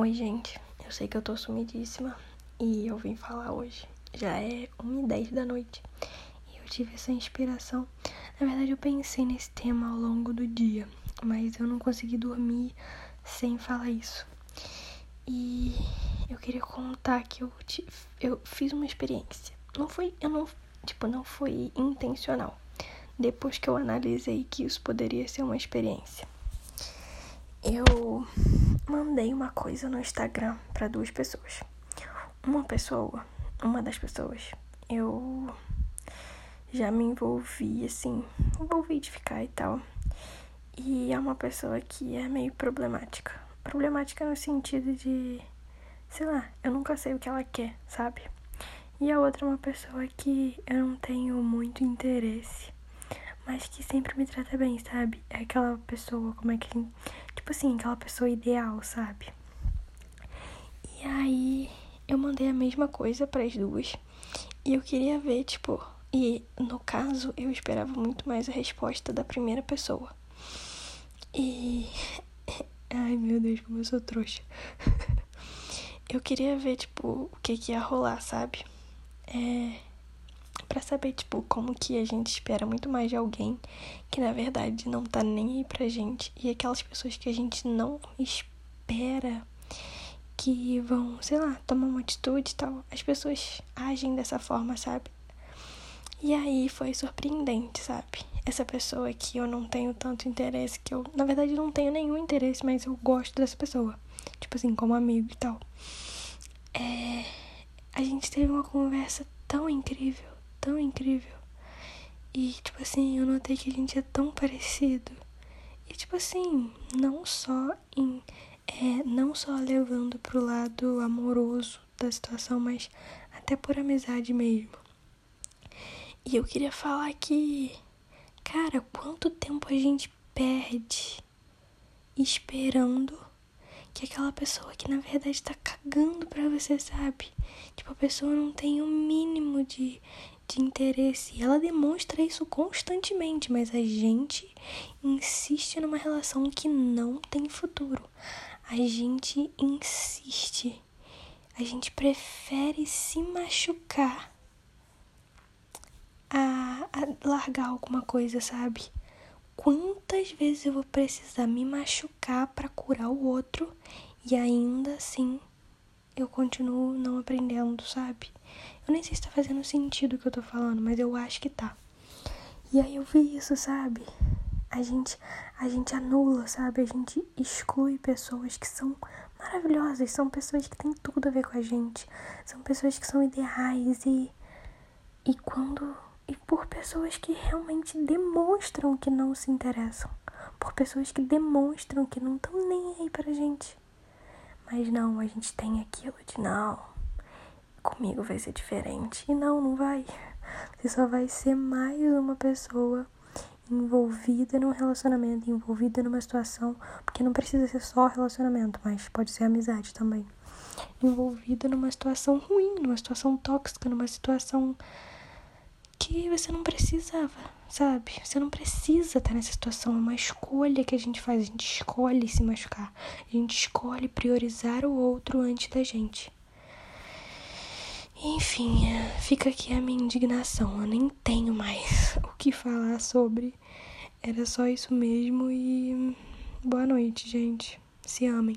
Oi, gente. Eu sei que eu tô sumidíssima e eu vim falar hoje. Já é 1 e 10 da noite e eu tive essa inspiração. Na verdade, eu pensei nesse tema ao longo do dia, mas eu não consegui dormir sem falar isso. E eu queria contar que eu, tive, eu fiz uma experiência. Não foi, eu não, tipo, não foi intencional. Depois que eu analisei que isso poderia ser uma experiência. Eu mandei uma coisa no Instagram para duas pessoas. Uma pessoa, uma das pessoas, eu já me envolvi assim, envolvi de ficar e tal. E é uma pessoa que é meio problemática. Problemática no sentido de, sei lá, eu nunca sei o que ela quer, sabe? E a outra é uma pessoa que eu não tenho muito interesse, mas que sempre me trata bem, sabe? É aquela pessoa, como é que Tipo assim, aquela pessoa ideal, sabe? E aí eu mandei a mesma coisa para as duas. E eu queria ver, tipo, e no caso eu esperava muito mais a resposta da primeira pessoa. E ai meu Deus, como eu sou trouxa. eu queria ver, tipo, o que que ia rolar, sabe? É para saber, tipo, como que a gente espera muito mais de alguém que na verdade não tá nem aí pra gente e aquelas pessoas que a gente não espera que vão, sei lá, tomar uma atitude e tal. As pessoas agem dessa forma, sabe? E aí foi surpreendente, sabe? Essa pessoa que eu não tenho tanto interesse, que eu, na verdade, não tenho nenhum interesse, mas eu gosto dessa pessoa. Tipo assim, como amigo e tal. É. A gente teve uma conversa tão incrível, tão incrível. E, tipo assim, eu notei que a gente é tão parecido. E, tipo assim, não só em. É, não só levando pro lado amoroso da situação, mas até por amizade mesmo. E eu queria falar que, cara, quanto tempo a gente perde esperando que aquela pessoa que na verdade tá cagando pra você, sabe? Tipo, a pessoa não tem o um mínimo de, de interesse. Ela demonstra isso constantemente, mas a gente insiste numa relação que não tem futuro. A gente insiste. A gente prefere se machucar a, a largar alguma coisa, sabe? Quantas vezes eu vou precisar me machucar para curar o outro e ainda assim eu continuo não aprendendo, sabe? Eu nem sei se tá fazendo sentido o que eu tô falando, mas eu acho que tá. E aí eu vi isso, sabe? A gente, a gente anula, sabe? A gente exclui pessoas que são maravilhosas, são pessoas que têm tudo a ver com a gente, são pessoas que são ideais e e quando e por pessoas que realmente demonstram que não se interessam, por pessoas que demonstram que não estão nem aí pra gente. Mas não, a gente tem aquilo de não comigo vai ser diferente. E não, não vai. Você só vai ser mais uma pessoa envolvida num relacionamento, envolvida numa situação, porque não precisa ser só relacionamento, mas pode ser amizade também. Envolvida numa situação ruim, numa situação tóxica, numa situação você não precisava, sabe? Você não precisa estar nessa situação, é uma escolha que a gente faz, a gente escolhe se machucar, a gente escolhe priorizar o outro antes da gente. Enfim, fica aqui a minha indignação. Eu nem tenho mais o que falar sobre. Era só isso mesmo e boa noite, gente. Se amem.